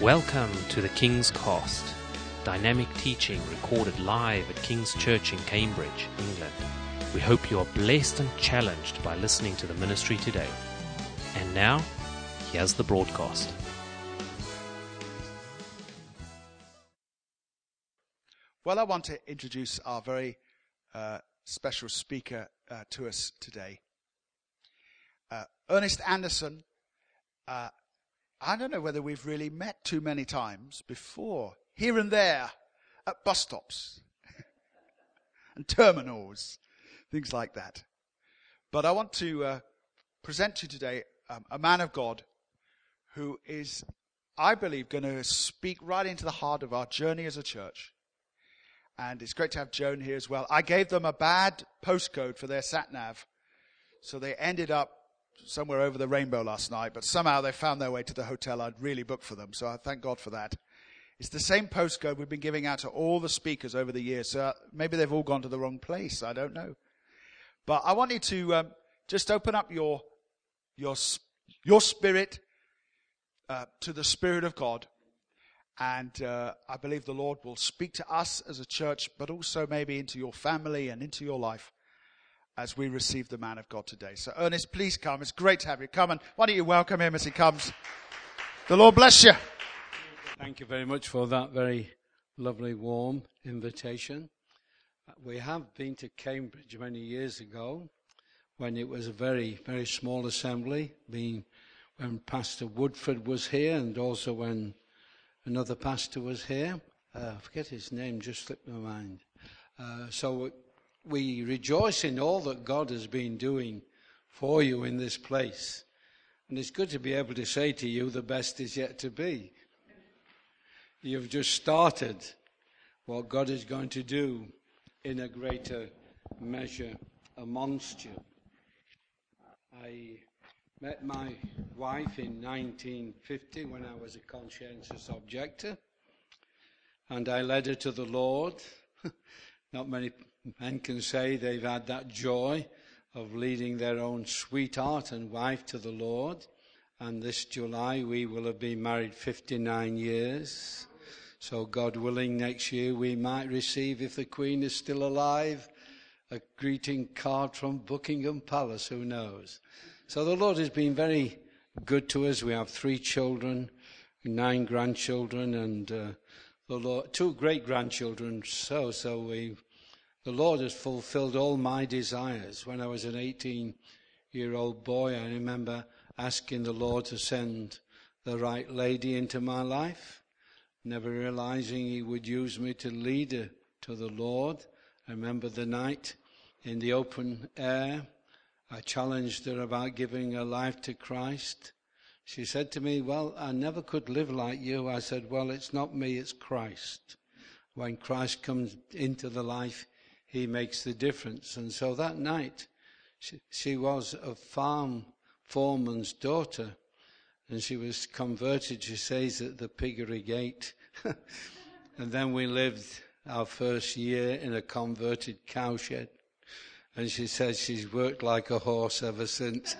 Welcome to the King's Cost, dynamic teaching recorded live at King's Church in Cambridge, England. We hope you are blessed and challenged by listening to the ministry today. And now, here's the broadcast. Well, I want to introduce our very uh, special speaker uh, to us today. Uh, Ernest Anderson, uh, I don't know whether we've really met too many times before, here and there, at bus stops and terminals, things like that. But I want to uh, present to you today um, a man of God who is, I believe, going to speak right into the heart of our journey as a church. And it's great to have Joan here as well. I gave them a bad postcode for their sat nav, so they ended up somewhere over the rainbow last night, but somehow they found their way to the hotel I'd really booked for them. So I thank God for that. It's the same postcode we've been giving out to all the speakers over the years. So maybe they've all gone to the wrong place. I don't know. But I want you to um, just open up your your your spirit uh, to the Spirit of God, and uh, I believe the Lord will speak to us as a church, but also maybe into your family and into your life as we receive the man of God today. So, Ernest, please come. It's great to have you. Come and why don't you welcome him as he comes? The Lord bless you. Thank you very much for that very lovely, warm invitation. We have been to Cambridge many years ago when it was a very, very small assembly, being when Pastor Woodford was here and also when another pastor was here. Uh, I forget his name, just slipped my mind. Uh, so we rejoice in all that God has been doing for you in this place. And it's good to be able to say to you, the best is yet to be. You've just started what God is going to do in a greater measure amongst you. I met my wife in 1950 when I was a conscientious objector, and I led her to the Lord. Not many men can say they've had that joy of leading their own sweetheart and wife to the Lord. And this July we will have been married 59 years. So, God willing, next year we might receive, if the Queen is still alive, a greeting card from Buckingham Palace. Who knows? So, the Lord has been very good to us. We have three children, nine grandchildren, and uh, the Lord, two great grandchildren. So, so we the Lord has fulfilled all my desires. When I was an 18 year old boy, I remember asking the Lord to send the right lady into my life, never realizing He would use me to lead her to the Lord. I remember the night in the open air. I challenged her about giving her life to Christ. She said to me, Well, I never could live like you. I said, Well, it's not me, it's Christ. When Christ comes into the life, he makes the difference. And so that night, she, she was a farm foreman's daughter, and she was converted, she says, at the piggery gate. and then we lived our first year in a converted cowshed. And she says she's worked like a horse ever since.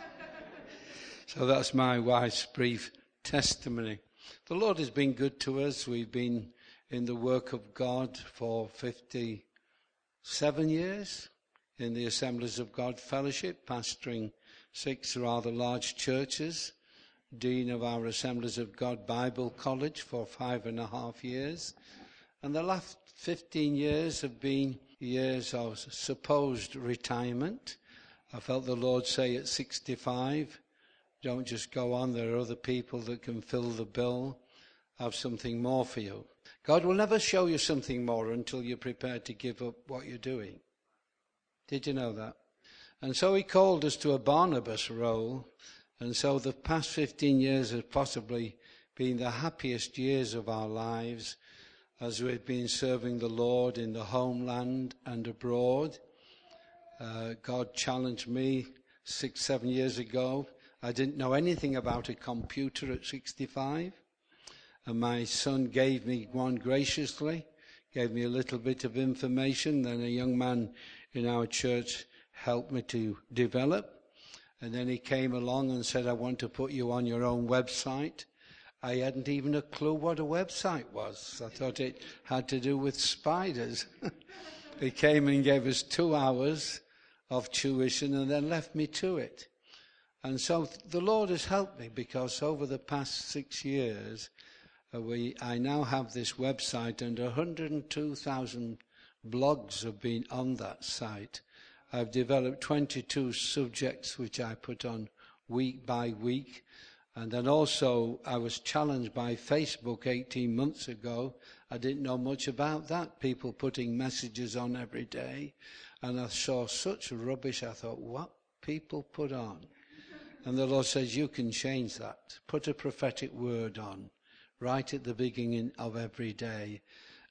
so that's my wife's brief testimony. The Lord has been good to us. We've been in the work of God for 50 seven years in the Assemblies of God Fellowship, pastoring six rather large churches, Dean of our Assemblies of God Bible College for five and a half years. And the last 15 years have been years of supposed retirement. I felt the Lord say at 65, don't just go on, there are other people that can fill the bill. I have something more for you. God will never show you something more until you're prepared to give up what you're doing. Did you know that? And so he called us to a Barnabas role. And so the past 15 years have possibly been the happiest years of our lives as we've been serving the Lord in the homeland and abroad. Uh, God challenged me six, seven years ago. I didn't know anything about a computer at 65. And my son gave me one graciously, gave me a little bit of information. Then a young man in our church helped me to develop. And then he came along and said, I want to put you on your own website. I hadn't even a clue what a website was. I thought it had to do with spiders. he came and gave us two hours of tuition and then left me to it. And so the Lord has helped me because over the past six years, uh, we, I now have this website and 102,000 blogs have been on that site. I've developed 22 subjects which I put on week by week. And then also, I was challenged by Facebook 18 months ago. I didn't know much about that. People putting messages on every day. And I saw such rubbish. I thought, what people put on? And the Lord says, you can change that. Put a prophetic word on right at the beginning of every day.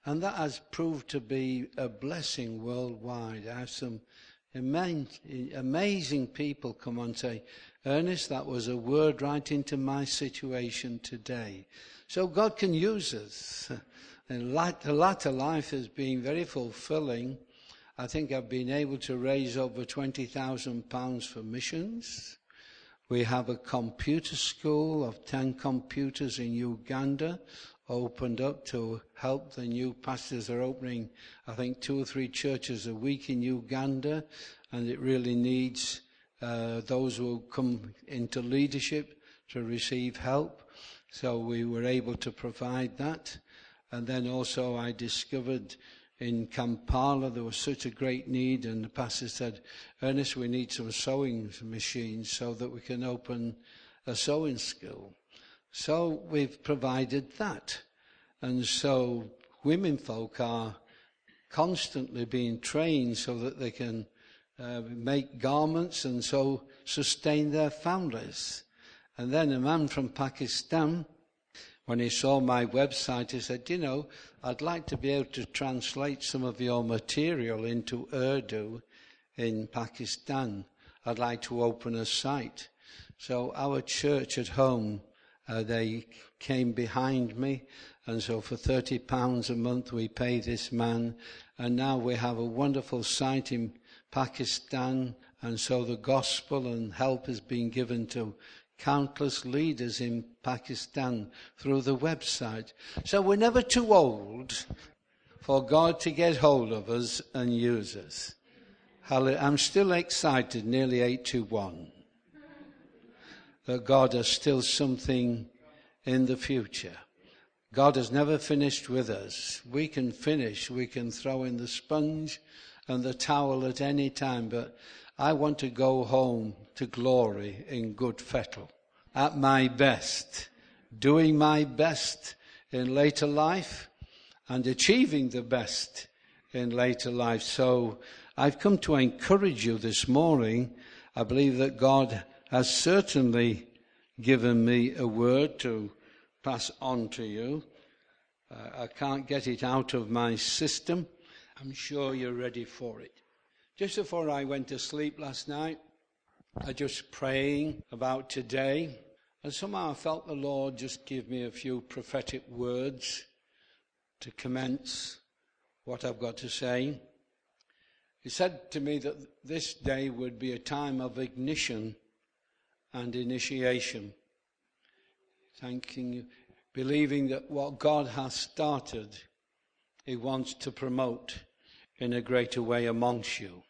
And that has proved to be a blessing worldwide. I have some amazing people come on and say, Ernest, that was a word right into my situation today. So God can use us. And the latter life has been very fulfilling. I think I've been able to raise over £20,000 for missions. We have a computer school of 10 computers in Uganda opened up to help the new pastors They're opening, I think, two or three churches a week in Uganda, and it really needs uh, those who come into leadership to receive help. So we were able to provide that. And then also I discovered in Kampala there was such a great need and the pastor said, Ernest, we need some sewing machines so that we can open a sewing school. So we've provided that. And so women folk are constantly being trained so that they can uh, make garments and so sustain their families. And then a man from Pakistan, when he saw my website, he said, You know, I'd like to be able to translate some of your material into Urdu in Pakistan. I'd like to open a site. So our church at home, uh, they came behind me. And so for 30 pounds a month, we pay this man. And now we have a wonderful site in Pakistan, and so the gospel and help has been given to countless leaders in Pakistan through the website. So we're never too old for God to get hold of us and use us. I'm still excited, nearly 8 to 1, that God has still something in the future. God has never finished with us. We can finish, we can throw in the sponge and the towel at any time, but I want to go home to glory in good fettle, at my best, doing my best in later life and achieving the best in later life. So I've come to encourage you this morning. I believe that God has certainly given me a word to pass on to you. Uh, I can't get it out of my system. I'm sure you're ready for it. Just before I went to sleep last night, I just praying about today, and somehow I felt the Lord just give me a few prophetic words to commence what I've got to say. He said to me that this day would be a time of ignition and initiation. Thanking you, believing that what God has started, He wants to promote in a greater way amongst you.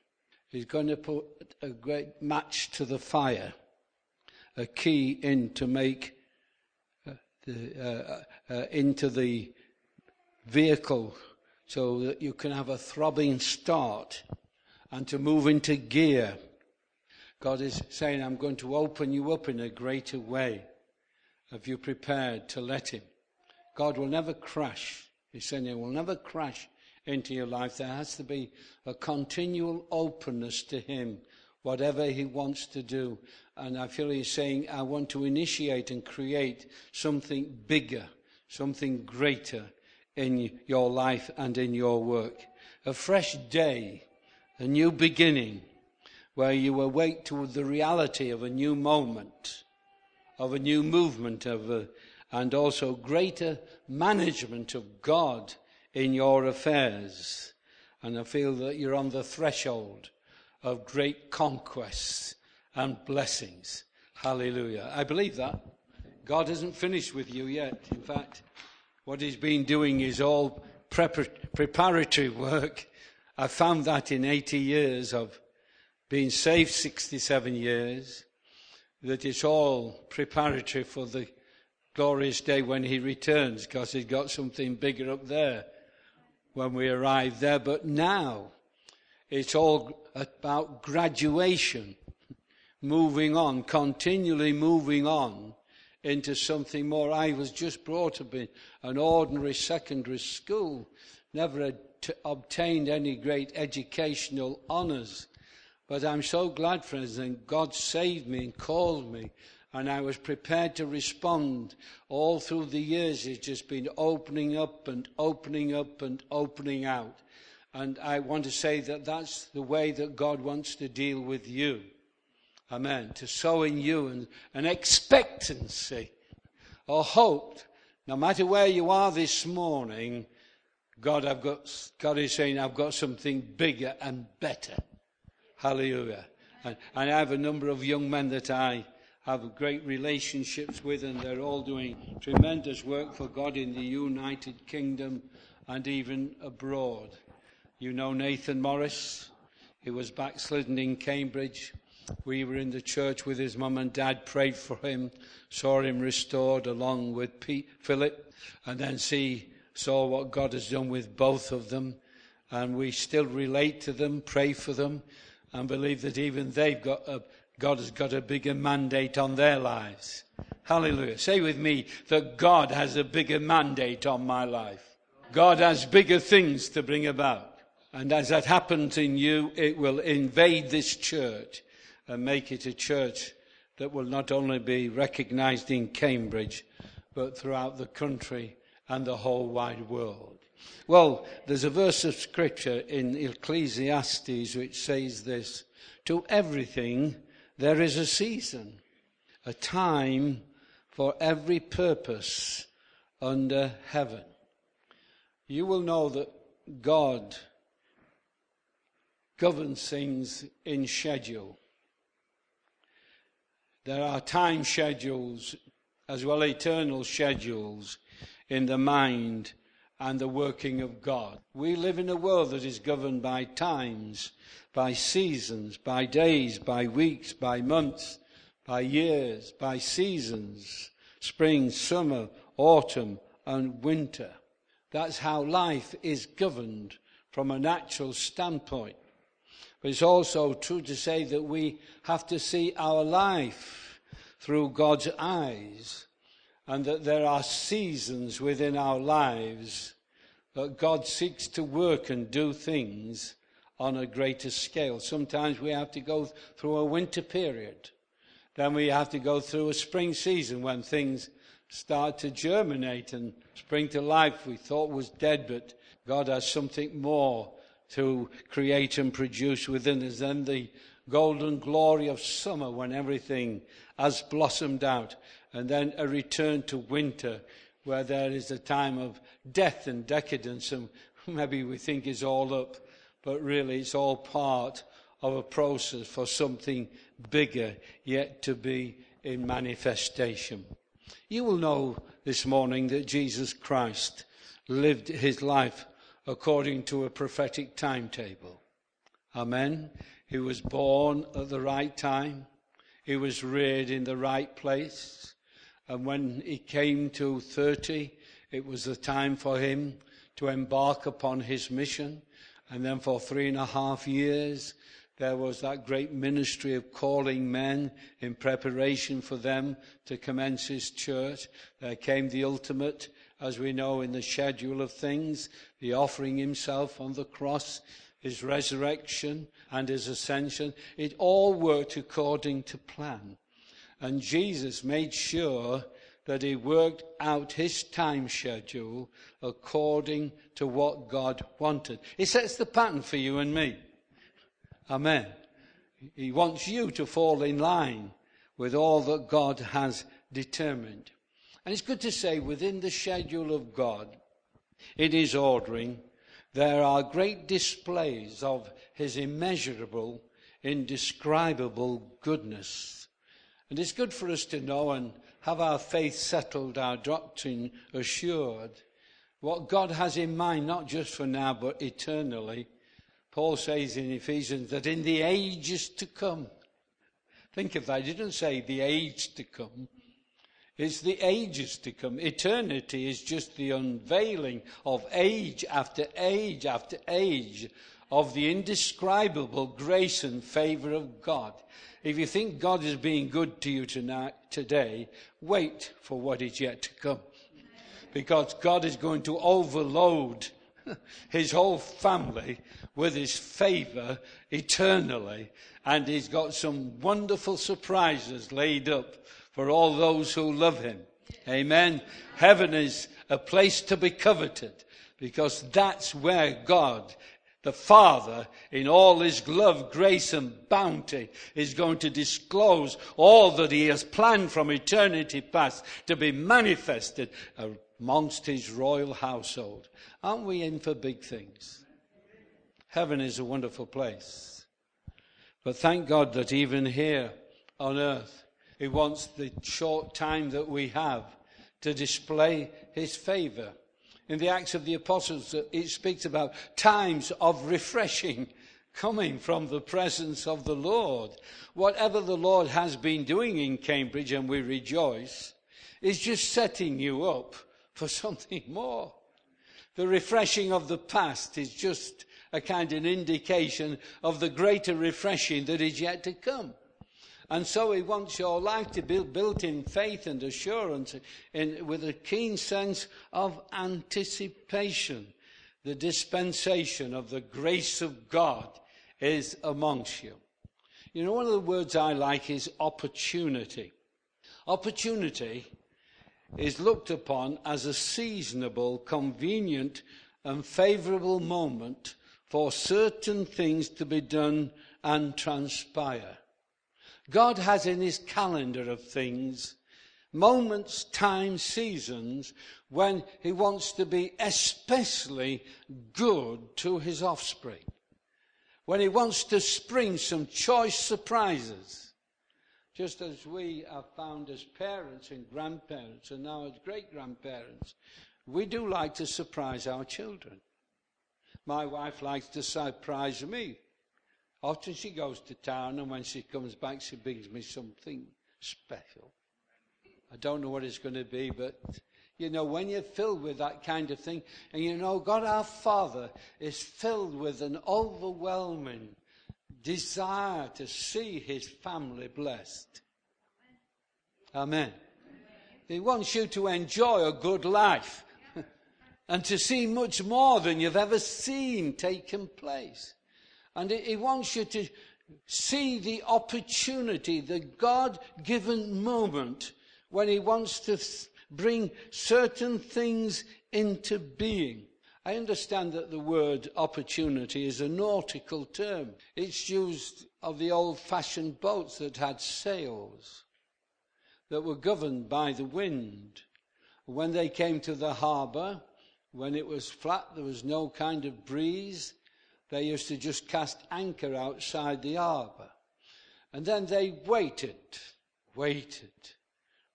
He's going to put a great match to the fire, a key in to make uh, the, uh, uh, into the vehicle so that you can have a throbbing start and to move into gear. God is saying, I'm going to open you up in a greater way. Have you prepared to let Him? God will never crash. He's saying He will never crash into your life. There has to be a continual openness to Him, whatever He wants to do. And I feel He's saying, I want to initiate and create something bigger, something greater in your life and in your work. A fresh day, a new beginning, where you awake to the reality of a new moment, of a new movement, of a, and also greater management of God in your affairs. And I feel that you're on the threshold of great conquests and blessings. Hallelujah. I believe that. God hasn't finished with you yet. In fact, what He's been doing is all preparatory work. I found that in 80 years of being saved 67 years, that it's all preparatory for the glorious day when he returns, because he's got something bigger up there when we arrive there. But now it's all about graduation, moving on, continually moving on into something more. I was just brought up in an ordinary secondary school, never had t- obtained any great educational honours. But I'm so glad, friends, that God saved me and called me and I was prepared to respond. All through the years, it's just been opening up and opening up and opening out. And I want to say that that's the way that God wants to deal with you. Amen. To sow in you an, an expectancy or hope. No matter where you are this morning, God, I've got, God is saying, I've got something bigger and better. Hallelujah. And, and I have a number of young men that I have great relationships with, and they're all doing tremendous work for God in the United Kingdom and even abroad. You know Nathan Morris, he was backslidden in Cambridge. We were in the church with his mum and dad, prayed for him, saw him restored along with Pete, Philip, and then see, saw what God has done with both of them. And we still relate to them, pray for them, and believe that even they've got a, God has got a bigger mandate on their lives. Hallelujah. Say with me that God has a bigger mandate on my life. God has bigger things to bring about. And as that happens in you, it will invade this church and make it a church that will not only be recognized in Cambridge, but throughout the country and the whole wide world. Well, there's a verse of scripture in Ecclesiastes which says this To everything there is a season, a time for every purpose under heaven. You will know that God governs things in schedule. There are time schedules as well as eternal schedules in the mind and the working of God. We live in a world that is governed by times by seasons, by days, by weeks, by months, by years, by seasons, spring, summer, autumn, and winter. That's how life is governed from a natural standpoint. But it's also true to say that we have to see our life through God's eyes and that there are seasons within our lives that God seeks to work and do things on a greater scale. Sometimes we have to go through a winter period. Then we have to go through a spring season when things start to germinate and spring to life. We thought was dead, but God has something more to create and produce within us. Then the golden glory of summer when everything has blossomed out. And then a return to winter where there is a time of death and decadence and maybe we think is all up but really it's all part of a process for something bigger yet to be in manifestation. You will know this morning that Jesus Christ lived his life according to a prophetic timetable. Amen. He was born at the right time. He was reared in the right place. And when he came to 30, it was the time for him to embark upon his mission. And then for three and a half years, there was that great ministry of calling men in preparation for them to commence his church. There came the ultimate, as we know in the schedule of things, the offering himself on the cross, his resurrection and his ascension. It all worked according to plan. And Jesus made sure that he worked out his time schedule according to what God wanted. He sets the pattern for you and me. Amen. He wants you to fall in line with all that God has determined. And it's good to say within the schedule of God, in his ordering, there are great displays of his immeasurable, indescribable goodness. And it's good for us to know, and have our faith settled, our doctrine assured. What God has in mind, not just for now, but eternally. Paul says in Ephesians that in the ages to come, think of that, he didn't say the age to come. It's the ages to come. Eternity is just the unveiling of age after age after age of the indescribable grace and favor of God. If you think God is being good to you tonight, today, wait for what is yet to come. Because God is going to overload his whole family with his favor eternally. And he's got some wonderful surprises laid up for all those who love him. Amen. Heaven is a place to be coveted because that's where God the Father, in all His love, grace, and bounty, is going to disclose all that He has planned from eternity past to be manifested amongst His royal household. Aren't we in for big things? Heaven is a wonderful place. But thank God that even here on earth, He wants the short time that we have to display His favor in the Acts of the Apostles, it speaks about times of refreshing coming from the presence of the Lord. Whatever the Lord has been doing in Cambridge, and we rejoice, is just setting you up for something more. The refreshing of the past is just a kind of indication of the greater refreshing that is yet to come. And so he wants your life to be built in faith and assurance in, with a keen sense of anticipation. The dispensation of the grace of God is amongst you. You know, one of the words I like is opportunity. Opportunity is looked upon as a seasonable, convenient, and favourable moment for certain things to be done and transpire. God has in his calendar of things moments, times, seasons when he wants to be especially good to his offspring. When he wants to spring some choice surprises. Just as we have found as parents and grandparents and now as great grandparents, we do like to surprise our children. My wife likes to surprise me Often she goes to town, and when she comes back, she brings me something special. I don't know what it's going to be, but you know, when you're filled with that kind of thing, and you know, God our Father is filled with an overwhelming desire to see his family blessed. Amen. He wants you to enjoy a good life and to see much more than you've ever seen taking place. And he wants you to see the opportunity, the God given moment when he wants to bring certain things into being. I understand that the word opportunity is a nautical term. It's used of the old fashioned boats that had sails, that were governed by the wind. When they came to the harbour, when it was flat, there was no kind of breeze, they used to just cast anchor outside the harbour. And then they waited, waited,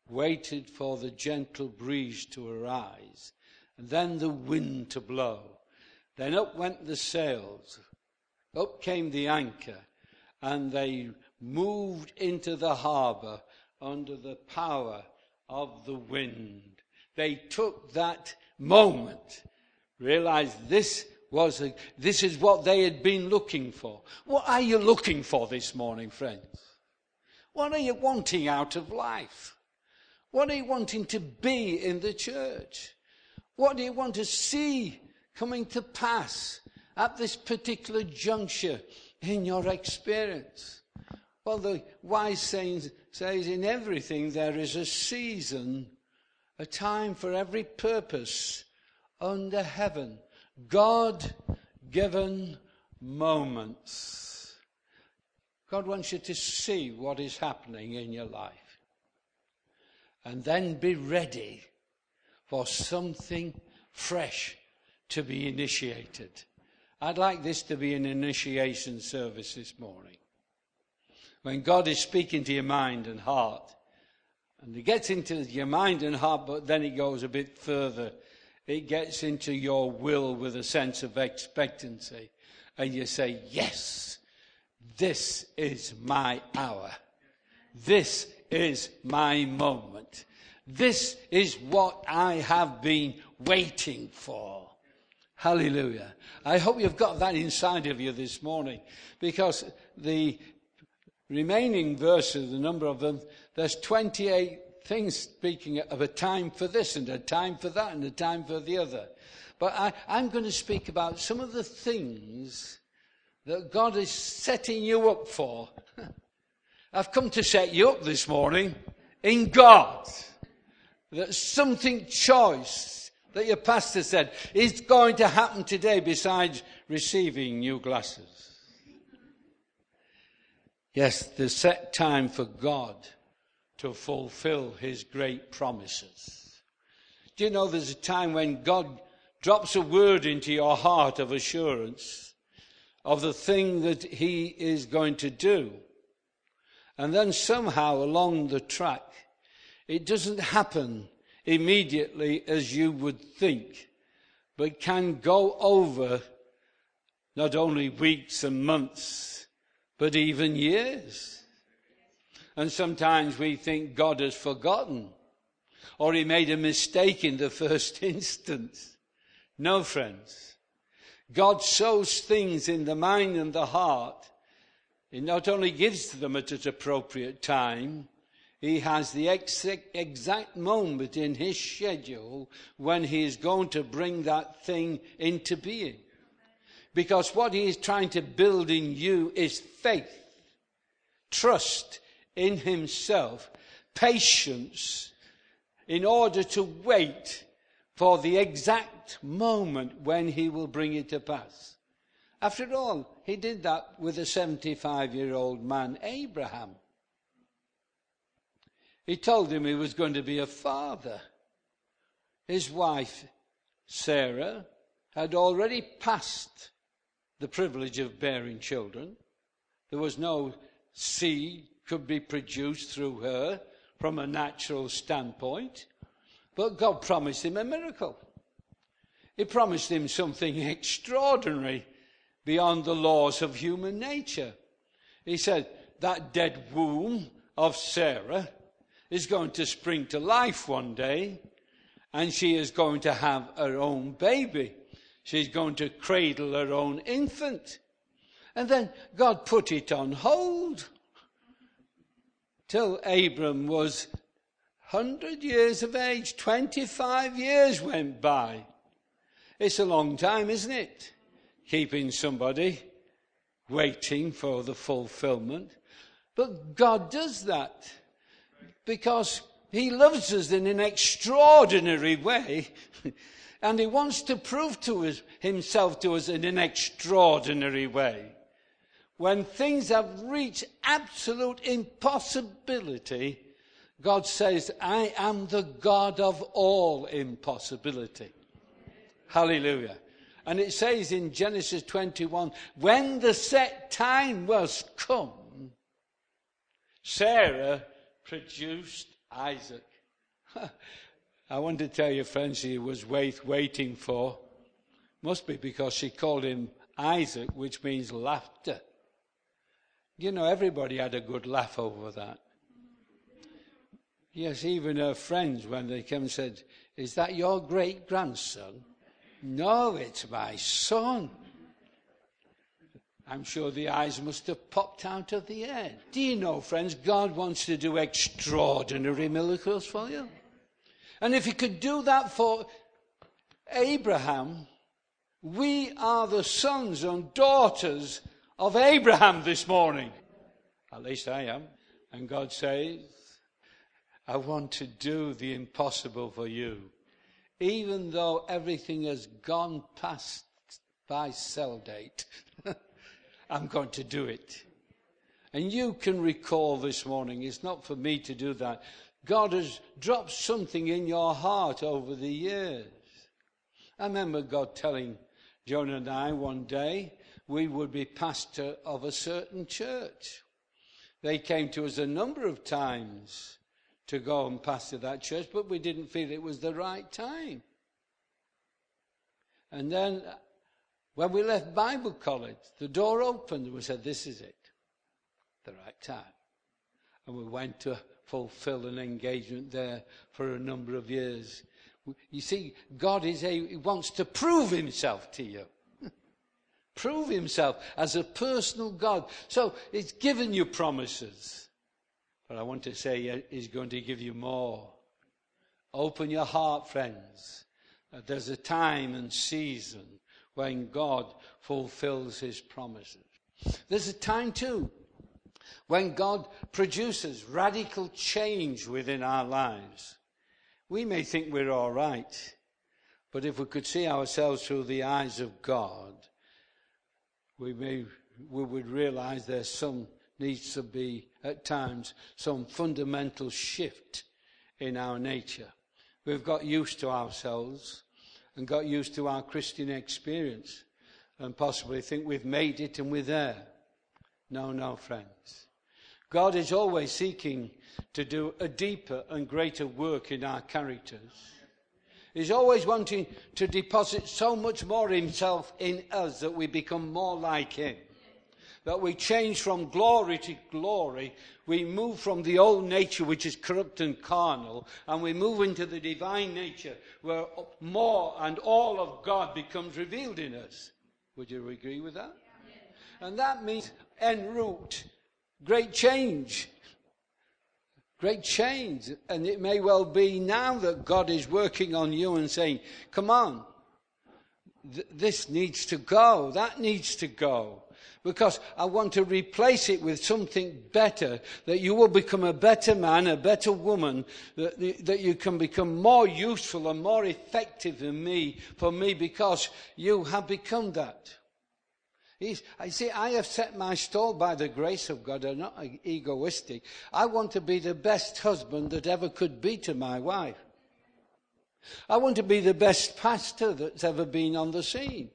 waited for the gentle breeze to arise, and then the wind to blow. Then up went the sails, up came the anchor, and they moved into the harbour under the power of the wind. They took that moment, realized this was a, this is what they had been looking for. What are you looking for this morning, friends? What are you wanting out of life? What are you wanting to be in the church? What do you want to see coming to pass at this particular juncture in your experience? Well, the wise saying says in everything there is a season, a time for every purpose under heaven. God given moments. God wants you to see what is happening in your life and then be ready for something fresh to be initiated. I'd like this to be an initiation service this morning. When God is speaking to your mind and heart And it gets into your mind and heart, but then it goes a bit further. It gets into your will with a sense of expectancy. And you say, Yes, this is my hour. This is my moment. This is what I have been waiting for. Hallelujah. I hope you've got that inside of you this morning because the remaining verses, the number of them, there's 28 things speaking of a time for this and a time for that and a time for the other. But I, I'm going to speak about some of the things that God is setting you up for. I've come to set you up this morning in God. That something choice that your pastor said is going to happen today besides receiving new glasses. Yes, the set time for God to fulfill his great promises. Do you know there's a time when God drops a word into your heart of assurance of the thing that he is going to do? And then somehow along the track, it doesn't happen immediately as you would think, but can go over not only weeks and months, but even years. And sometimes we think God has forgotten or he made a mistake in the first instance. No, friends. God sows things in the mind and the heart. He not only gives them at an appropriate time, he has the exact moment in his schedule when he is going to bring that thing into being. Because what he is trying to build in you is faith, trust in himself, patience, in order to wait for the exact moment when he will bring it to pass. After all, he did that with a 75 year old man, Abraham. He told him he was going to be a father. His wife, Sarah, had already passed the privilege of bearing children. There was no seed could be produced through her from a natural standpoint. But God promised him a miracle. He promised him something extraordinary beyond the laws of human nature. He said, That dead womb of Sarah is going to spring to life one day, and she is going to have her own baby. She's going to cradle her own infant. And then God put it on hold till Abram was 100 years of age. 25 years went by. It's a long time, isn't it? Keeping somebody waiting for the fulfillment. But God does that because He loves us in an extraordinary way. and He wants to prove to us, Himself to us in an extraordinary way when things have reached absolute impossibility, God says, I am the God of all impossibility. Hallelujah. And it says in Genesis 21 when the set time was come, Sarah produced Isaac. I want to tell you, friends, she was wait, waiting for. Must be because she called him Isaac, which means laughter. You know, everybody had a good laugh over that. Yes, even her friends, when they came and said, Is that your great grandson? No, it's my son. I'm sure the eyes must have popped out of the head. Do you know, friends, God wants to do extraordinary miracles for you? And if He could do that for Abraham, we are the sons and daughters of Abraham this morning. At least I am. And God says, I want to do the impossible for you. Even though everything has gone past by sell date, I'm going to do it. And you can recall this morning, it's not for me to do that. God has dropped something in your heart over the years. I remember God telling Joan and I one day, we would be pastor of a certain church. They came to us a number of times to go and pastor that church, but we didn't feel it was the right time. And then when we left Bible college, the door opened and we said, This is it, the right time. And we went to fulfill an engagement there for a number of years. You see, God is a, he wants to prove himself to you. Prove himself as a personal God. So he's given you promises. But I want to say he's going to give you more. Open your heart, friends. Uh, there's a time and season when God fulfills his promises. There's a time too when God produces radical change within our lives. We may think we're all right, but if we could see ourselves through the eyes of God, we may we would realize there's some needs to be at times some fundamental shift in our nature. We've got used to ourselves and got used to our Christian experience and possibly think we've made it and we're there. No, no, friends. God is always seeking to do a deeper and greater work in our characters. He's always wanting to deposit so much more himself in us that we become more like him. That we change from glory to glory. We move from the old nature, which is corrupt and carnal, and we move into the divine nature, where more and all of God becomes revealed in us. Would you agree with that? And that means en route, great change. Great change. And it may well be now that God is working on you and saying, come on, th- this needs to go, that needs to go because I want to replace it with something better, that you will become a better man, a better woman, that, that you can become more useful and more effective than me, for me, because you have become that. He's, I see, I have set my stall by the grace of God. I'm not egoistic. I want to be the best husband that ever could be to my wife. I want to be the best pastor that's ever been on the scene.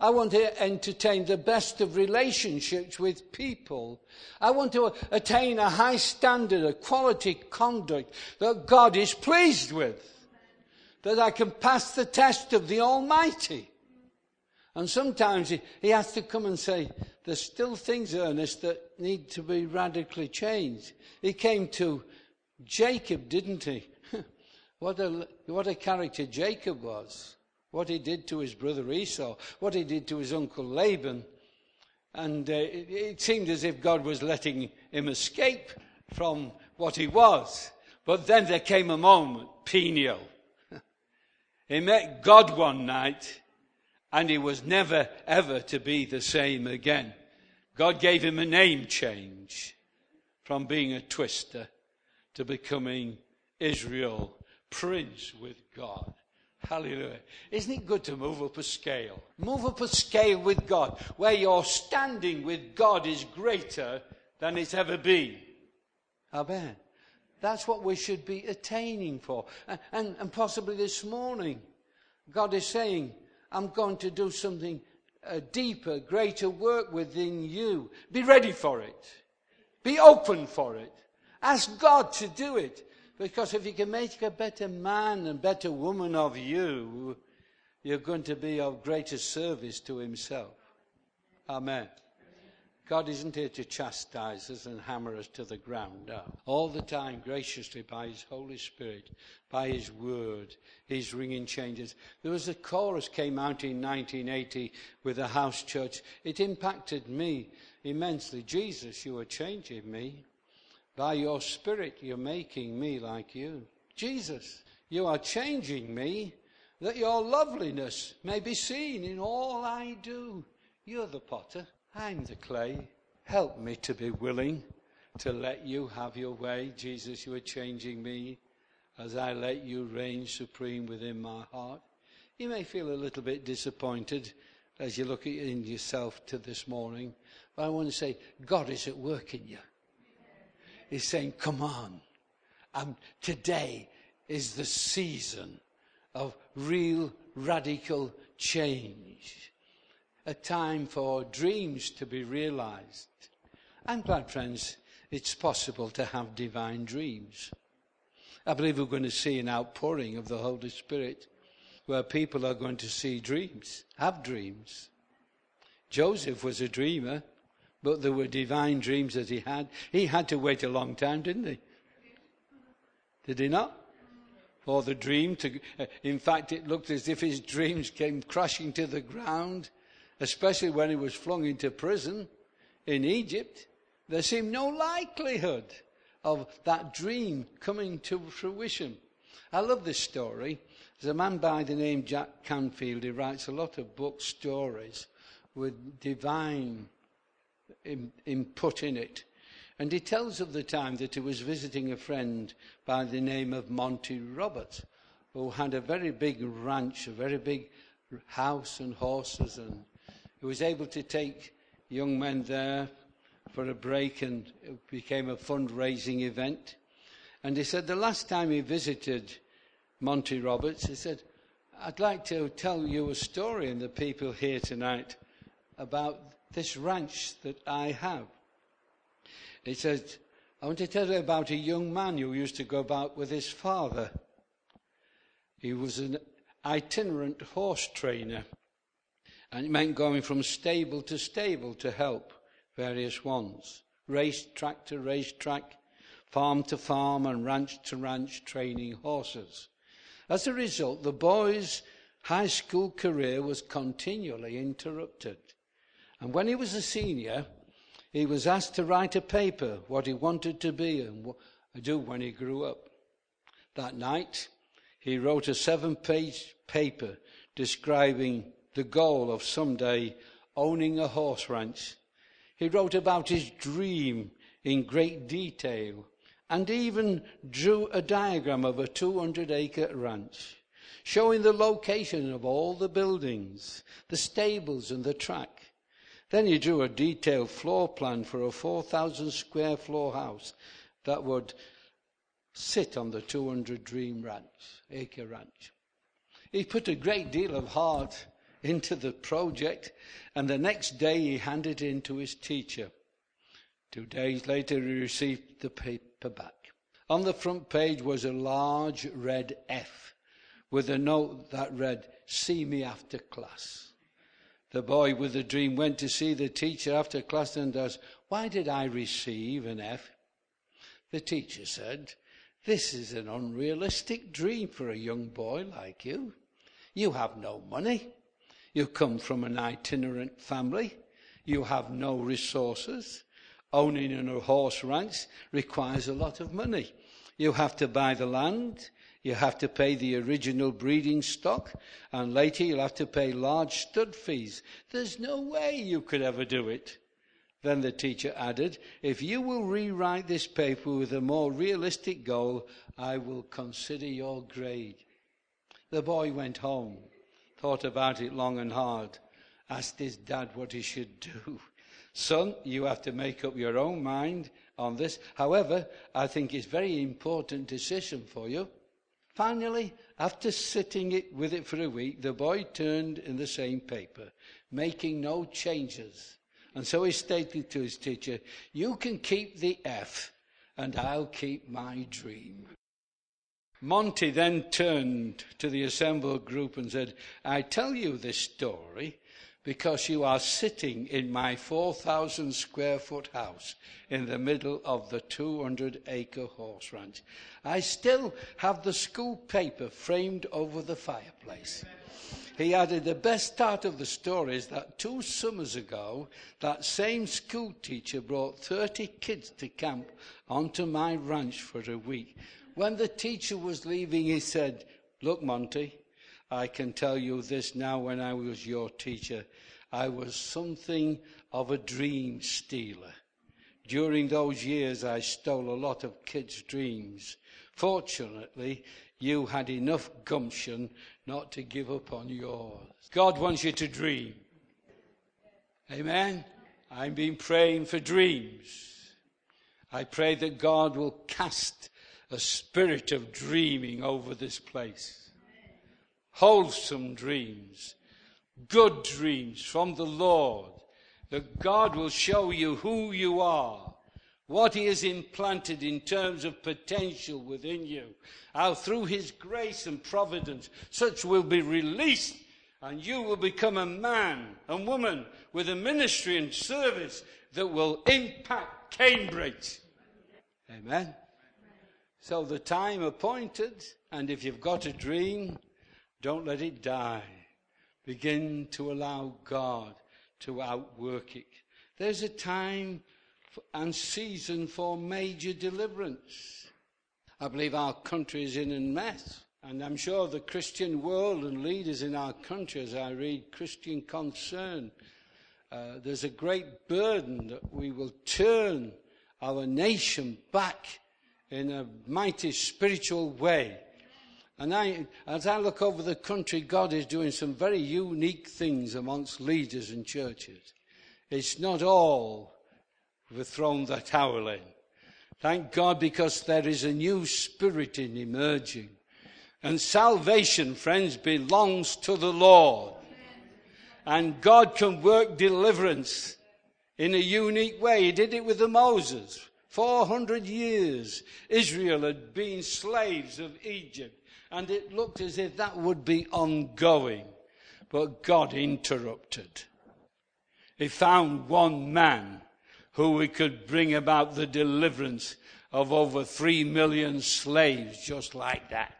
I want to entertain the best of relationships with people. I want to attain a high standard of quality conduct that God is pleased with. That I can pass the test of the Almighty. And sometimes he, he has to come and say, there's still things, Ernest, that need to be radically changed. He came to Jacob, didn't he? what, a, what a character Jacob was what he did to his brother Esau, what he did to his uncle Laban. And uh, it, it seemed as if God was letting him escape from what he was. But then there came a moment, Peniel. he met God one night and he was never ever to be the same again. God gave him a name change from being a twister to becoming Israel, prince with God. Hallelujah. Isn't it good to move up a scale? Move up a scale with God, where your standing with God is greater than it's ever been. Amen. That's what we should be attaining for. And, and, and possibly this morning, God is saying, I'm going to do something a deeper, greater work within you. Be ready for it. Be open for it. Ask God to do it. Because if he can make a better man and better woman of you, you're going to be of greater service to himself. Amen. God isn't here to chastise us and hammer us to the ground. No. All the time, graciously, by His Holy Spirit, by His Word, He's ringing changes. There was a chorus came out in 1980 with a house church. It impacted me immensely. Jesus, you are changing me. By your Spirit, you're making me like you. Jesus, you are changing me that your loveliness may be seen in all I do. You're the potter, I'm the clay. Help me to be willing to let you have your way. Jesus, you are changing me as I let you reign supreme within my heart. You may feel a little bit disappointed as you look in yourself to this morning, but I want to say, God is at work in you He's saying, Come on. Um, today is the season of real radical change, a time for dreams to be realized. I'm glad, friends, it's possible to have divine dreams. I believe we're going to see an outpouring of the Holy Spirit where people are going to see dreams, have dreams. Joseph was a dreamer, but there were divine dreams that he had. He had to wait a long time, didn't he? Did he not? For the dream to, in fact, it looked as if his dreams came crashing to the ground, especially when he was flung into prison in Egypt. There seemed no likelihood of that dream coming to fruition. I love this story. There's a man by the name Jack Canfield. He writes a lot of book stories with divine input in it. And he tells of the time that he was visiting a friend by the name of Monty Roberts, who had a very big ranch, a very big house and horses, and he was able to take young men there for a break, and it became a fundraising event. And he said the last time he visited Monty Roberts, he said, I'd like to tell you a story and the people here tonight about this ranch that I have. He said, I want to tell you about a young man who used to go about with his father. He was an itinerant horse trainer, and it meant going from stable to stable to help various ones race track to race track, farm to farm, and ranch to ranch, training horses. As a result, the boy's high school career was continually interrupted. And when he was a senior, he was asked to write a paper what he wanted to be and do when he grew up. That night, he wrote a seven page paper describing the goal of someday owning a horse ranch. He wrote about his dream in great detail and even drew a diagram of a 200 acre ranch showing the location of all the buildings, the stables, and the track. Then he drew a detailed floor plan for a 4,000 square floor house that would sit on the 200 Dream Ranch, acre ranch. He put a great deal of heart into the project, and the next day he handed it in to his teacher. Two days later, he received the paper back. On the front page was a large red F with a note that read, See me after class. The boy with the dream went to see the teacher after class and asked, Why did I receive an F? The teacher said, This is an unrealistic dream for a young boy like you. You have no money. You come from an itinerant family. You have no resources. Owning a horse ranch requires a lot of money. You have to buy the land. You have to pay the original breeding stock, and later you'll have to pay large stud fees. There's no way you could ever do it. Then the teacher added, If you will rewrite this paper with a more realistic goal, I will consider your grade. The boy went home, thought about it long and hard, asked his dad what he should do. Son, you have to make up your own mind on this. However, I think it's a very important decision for you. Finally, after sitting it with it for a week, the boy turned in the same paper, making no changes. And so he stated to his teacher, You can keep the F, and I'll keep my dream. Monty then turned to the assembled group and said, I tell you this story because you are sitting in my 4,000 square foot house in the middle of the 200 acre horse ranch. I still have the school paper framed over the fireplace. He added the best part of the story is that two summers ago, that same school teacher brought 30 kids to camp onto my ranch for a week. When the teacher was leaving, he said, Look, Monty, I can tell you this now when I was your teacher. I was something of a dream stealer. During those years, I stole a lot of kids' dreams. Fortunately, you had enough gumption not to give up on yours. God wants you to dream. Amen. I've been praying for dreams. I pray that God will cast a spirit of dreaming over this place wholesome dreams, good dreams from the Lord, that God will show you who you are, what He has implanted in terms of potential within you, how through His grace and providence, such will be released, and you will become a man and woman with a ministry and service that will impact Cambridge. Amen. So the time appointed, and if you've got a dream, don't let it die. Begin to allow God to outwork it. There's a time and season for major deliverance. I believe our country is in a mess. And I'm sure the Christian world and leaders in our country, as I read Christian Concern, uh, there's a great burden that we will turn our nation back in a mighty spiritual way. And I, as I look over the country, God is doing some very unique things amongst leaders and churches. It's not all we've thrown the towel in. Thank God because there is a new spirit in emerging. And salvation, friends, belongs to the Lord. And God can work deliverance in a unique way. He did it with the Moses. 400 years Israel had been slaves of Egypt. And it looked as if that would be ongoing. But God interrupted. He found one man who we could bring about the deliverance of over three million slaves just like that.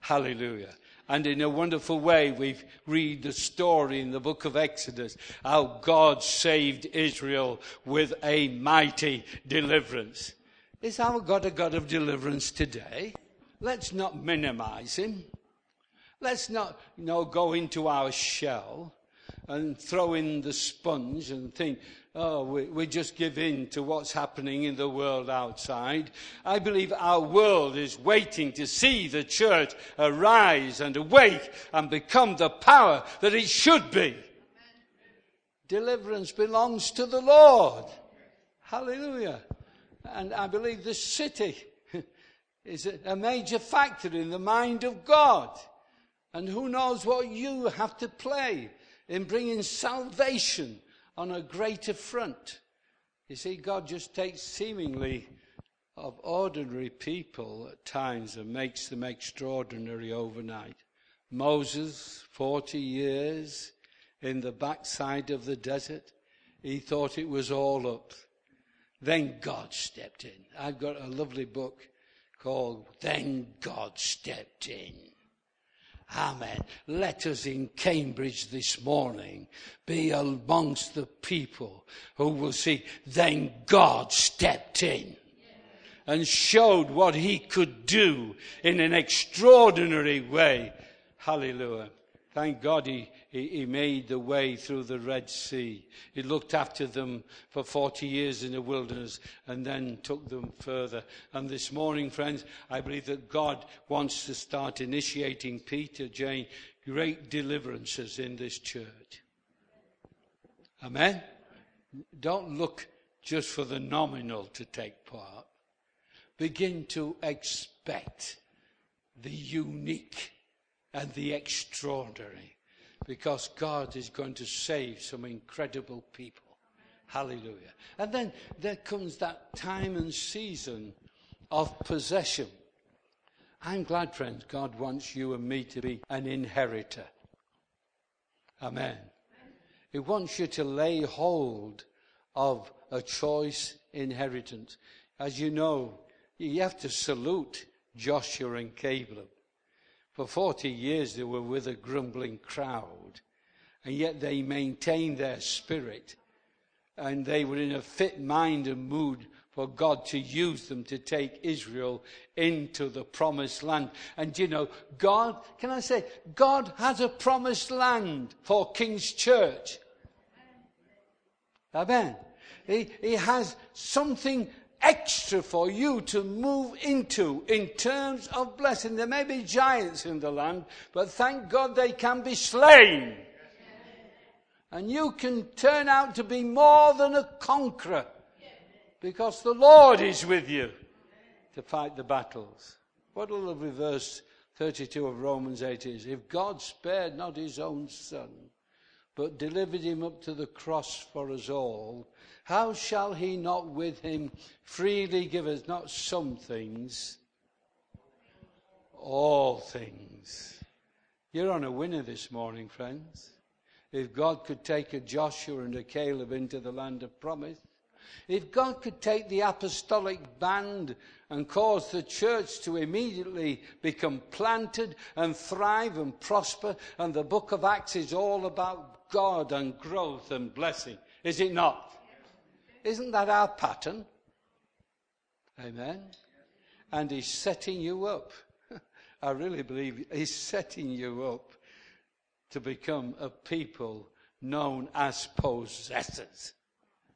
Hallelujah. And in a wonderful way, we read the story in the book of Exodus how God saved Israel with a mighty deliverance. Is our God a God of deliverance today? Let's not minimize him. Let's not, you know, go into our shell and throw in the sponge and think, oh, we, we just give in to what's happening in the world outside. I believe our world is waiting to see the church arise and awake and become the power that it should be. Deliverance belongs to the Lord. Hallelujah. And I believe the city is a major factor in the mind of God. And who knows what you have to play in bringing salvation on a greater front. You see, God just takes seemingly of ordinary people at times and makes them extraordinary overnight. Moses, 40 years in the backside of the desert, he thought it was all up. Then God stepped in. I've got a lovely book called Then God Stepped In. Amen. Let us in Cambridge this morning be amongst the people who will see, then God stepped in and showed what he could do in an extraordinary way. Hallelujah. Thank God he, he, he, made the way through the Red Sea. He looked after them for 40 years in the wilderness and then took them further. And this morning, friends, I believe that God wants to start initiating Peter, Jane, great deliverances in this church. Amen? Don't look just for the nominal to take part. Begin to expect the unique and the extraordinary because God is going to save some incredible people. Hallelujah. And then there comes that time and season of possession. I'm glad, friends, God wants you and me to be an inheritor. Amen. He wants you to lay hold of a choice inheritance. As you know, you have to salute Joshua and Caleb. For 40 years they were with a grumbling crowd, and yet they maintained their spirit, and they were in a fit mind and mood for God to use them to take Israel into the promised land. And you know, God, can I say, God has a promised land for King's Church. Amen. He, he has something extra for you to move into in terms of blessing. There may be giants in the land, but thank God they can be slain. And you can turn out to be more than a conqueror because the Lord is with you to fight the battles. What a lovely verse 32 of Romans 8 is. If God spared not his own son, but delivered him up to the cross for us all, how shall he not with him freely give us not some things, all things? You're on a winner this morning, friends. If God could take a Joshua and a Caleb into the land of promise, if God could take the apostolic band and cause the church to immediately become planted and thrive and prosper, and the book of Acts is all about God and growth and blessing, is it not? Isn't that our pattern? Amen. And He's setting you up. I really believe He's setting you up to become a people known as possessors.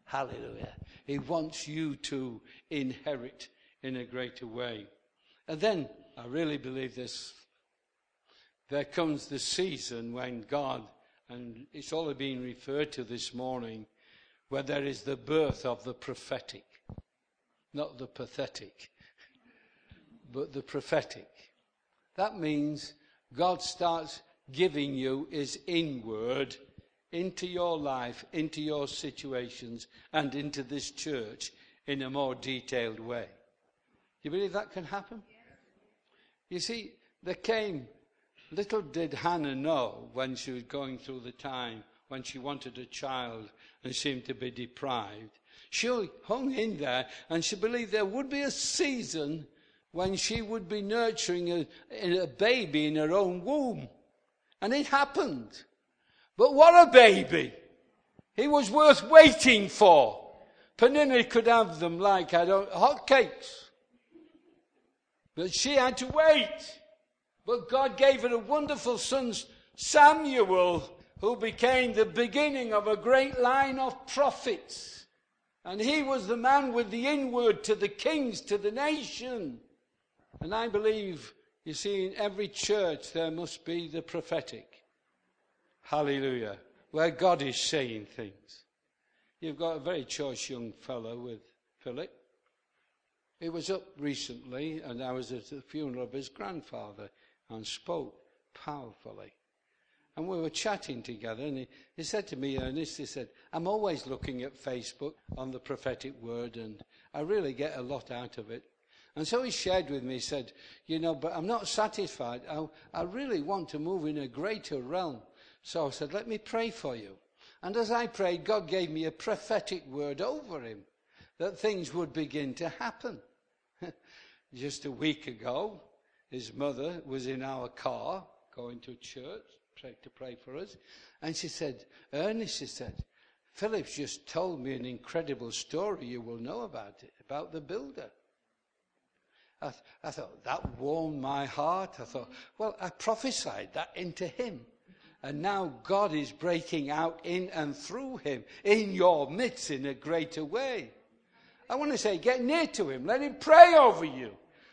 Hallelujah. He wants you to inherit in a greater way. And then, I really believe this, there comes the season when God, and it's all been referred to this morning, where there is the birth of the prophetic. Not the pathetic, but the prophetic. That means God starts giving you his inward into your life, into your situations, and into this church in a more detailed way. Do you believe that can happen? You see, there came, little did Hannah know when she was going through the time when she wanted a child and seemed to be deprived. She hung in there and she believed there would be a season when she would be nurturing a, a baby in her own womb. And it happened. But what a baby! He was worth waiting for. Peninnah could have them like I don't hotcakes. But she had to wait. But God gave her a wonderful son, Samuel, who became the beginning of a great line of prophets. And he was the man with the inward to the kings, to the nation. And I believe, you see, in every church there must be the prophetic. Hallelujah. Where God is saying things. You've got a very choice young fellow with Philip. He was up recently, and I was at the funeral of his grandfather and spoke powerfully. And we were chatting together, and he, he said to me, Ernest, he said, I'm always looking at Facebook on the prophetic word, and I really get a lot out of it. And so he shared with me, he said, You know, but I'm not satisfied. I, I really want to move in a greater realm. So I said, Let me pray for you. And as I prayed, God gave me a prophetic word over him that things would begin to happen. Just a week ago, his mother was in our car going to church to pray for us. And she said, Ernest, she said, Philip's just told me an incredible story you will know about it, about the builder. I, th- I thought, that warmed my heart. I thought, well, I prophesied that into him. And now God is breaking out in and through him, in your midst, in a greater way. I want to say, get near to him. Let him pray over you.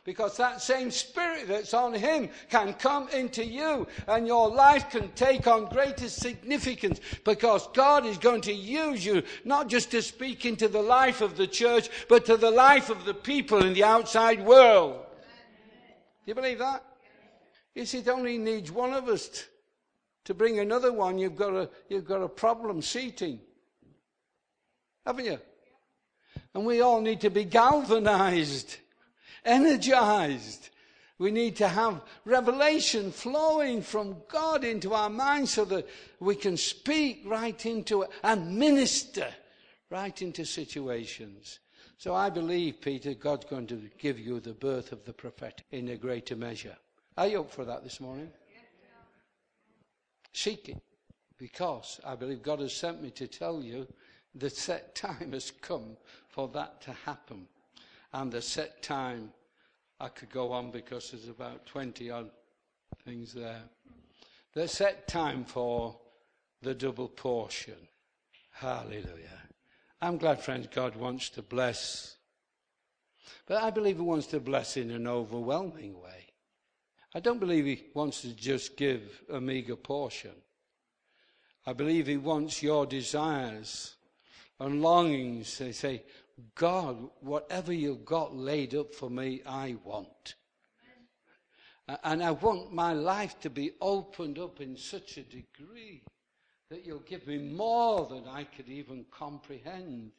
Because that same spirit that's on him can come into you and your life can take on greater significance because God is going to use you not just to speak into the life of the church, but to the life of the people in the outside world. Do you believe that? Yes, it only needs one of us to bring another one. You've got a, you've got a problem seating. Haven't you? And we all need to be galvanized, energized. We need to have revelation flowing from God into our minds so that we can speak right into it and minister right into situations. So I believe, Peter, God's going to give you the birth of the prophetic in a greater measure. Are you up for that this morning? Seek it. Because I believe God has sent me to tell you the set time has come for that to happen. And the set time, I could go on because there's about 20 odd things there. The set time for the double portion. Hallelujah. I'm glad, friends, God wants to bless. But I believe He wants to bless in an overwhelming way. I don't believe He wants to just give a meager portion. I believe He wants your desires and longings. They say, God, whatever you've got laid up for me, I want. And I want my life to be opened up in such a degree that you'll give me more than I could even comprehend.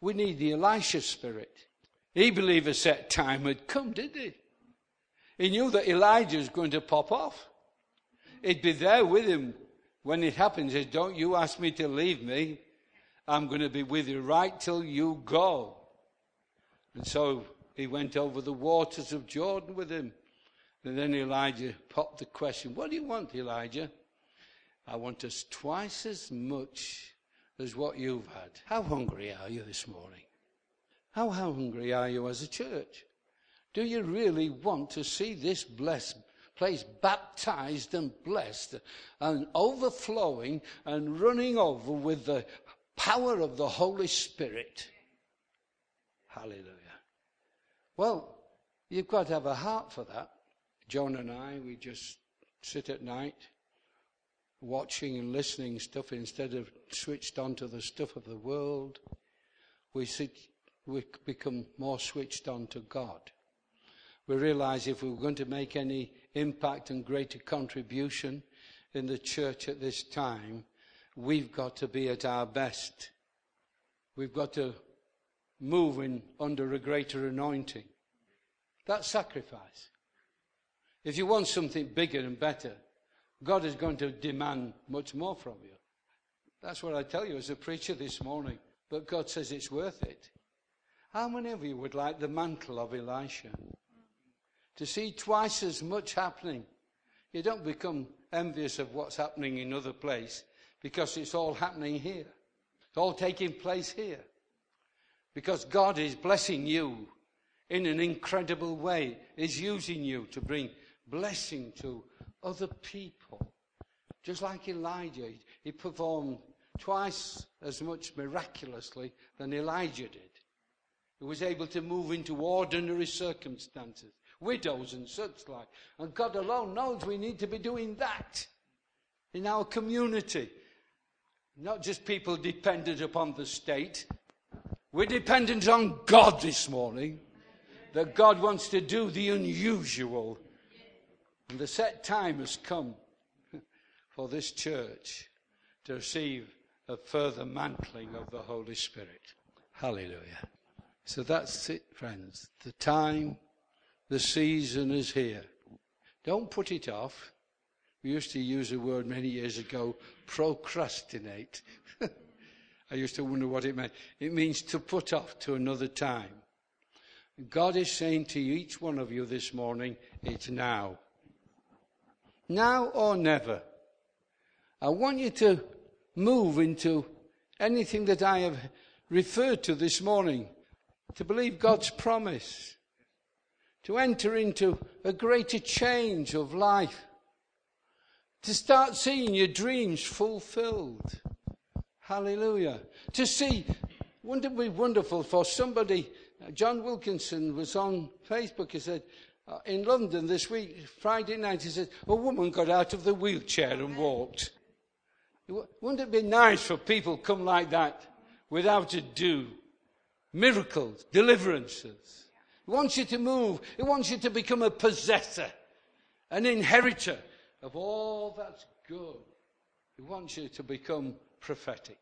We need the Elisha spirit. He believed a set time had come, did he? He knew that Elijah was going to pop off. He'd be there with him when it happens. He says, Don't you ask me to leave me. I'm going to be with you right till you go. And so he went over the waters of Jordan with him. And then Elijah popped the question, What do you want, Elijah? I want us twice as much as what you've had. How hungry are you this morning? How hungry are you as a church? Do you really want to see this blessed place baptized and blessed and overflowing and running over with the power of the Holy Spirit? Hallelujah. Well, you've got to have a heart for that. Joan and I, we just sit at night watching and listening stuff instead of switched on to the stuff of the world. We, sit, we become more switched on to God. We realize if we're going to make any impact and greater contribution in the church at this time, we've got to be at our best. We've got to move in under a greater anointing. That's sacrifice. If you want something bigger and better, God is going to demand much more from you. That's what I tell you as a preacher this morning. But God says it's worth it. How many of you would like the mantle of Elisha? To see twice as much happening. You don't become envious of what's happening in other place because it's all happening here. It's all taking place here. Because God is blessing you in an incredible way, is using you to bring blessing to other people. Just like Elijah, he performed twice as much miraculously than Elijah did. He was able to move into ordinary circumstances, widows and such like. And God alone knows we need to be doing that in our community. Not just people dependent upon the state. We're dependent on God this morning. That God wants to do the unusual and the set time has come for this church to receive a further mantling of the Holy Spirit. Hallelujah. So that's it, friends. The time, the season is here. Don't put it off. We used to use a word many years ago, procrastinate. I used to wonder what it meant. It means to put off to another time. God is saying to each one of you this morning, it's now. Now or never. I want you to move into anything that I have referred to this morning. To believe God's promise. To enter into a greater change of life. To start seeing your dreams fulfilled. Hallelujah. To see, wouldn't it be wonderful for somebody? John Wilkinson was on Facebook. He said, uh, in London this week, Friday night, he said, a woman got out of the wheelchair and walked. Wouldn't it be nice for people come like that without ado? Miracles, deliverances. He wants you to move. He wants you to become a possessor, an inheritor of all that's good. He wants you to become prophetic.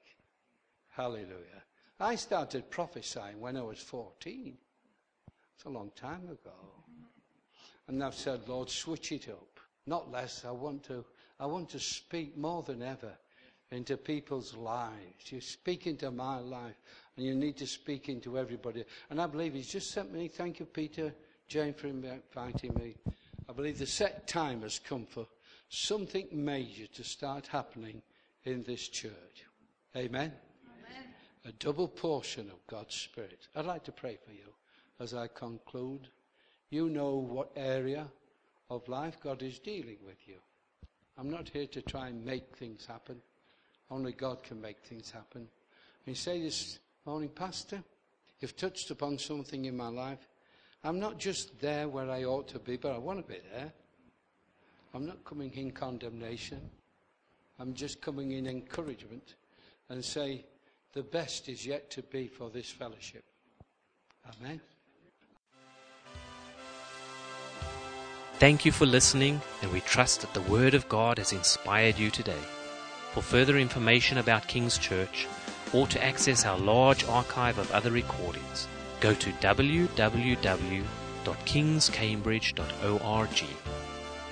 Hallelujah. I started prophesying when I was 14. It's a long time ago. And I've said, Lord, switch it up. Not less. I want to, I want to speak more than ever into people's lives. You speak into my life, and you need to speak into everybody. And I believe He's just sent me. Thank you, Peter, Jane, for inviting me. I believe the set time has come for something major to start happening in this church. Amen. Amen. A double portion of God's Spirit. I'd like to pray for you as I conclude. You know what area of life God is dealing with you. I'm not here to try and make things happen. Only God can make things happen. And you say this morning, Pastor, you've touched upon something in my life. I'm not just there where I ought to be, but I want to be there. I'm not coming in condemnation. I'm just coming in encouragement and say, the best is yet to be for this fellowship. Amen. Thank you for listening, and we trust that the Word of God has inspired you today. For further information about King's Church or to access our large archive of other recordings, go to www.kingscambridge.org.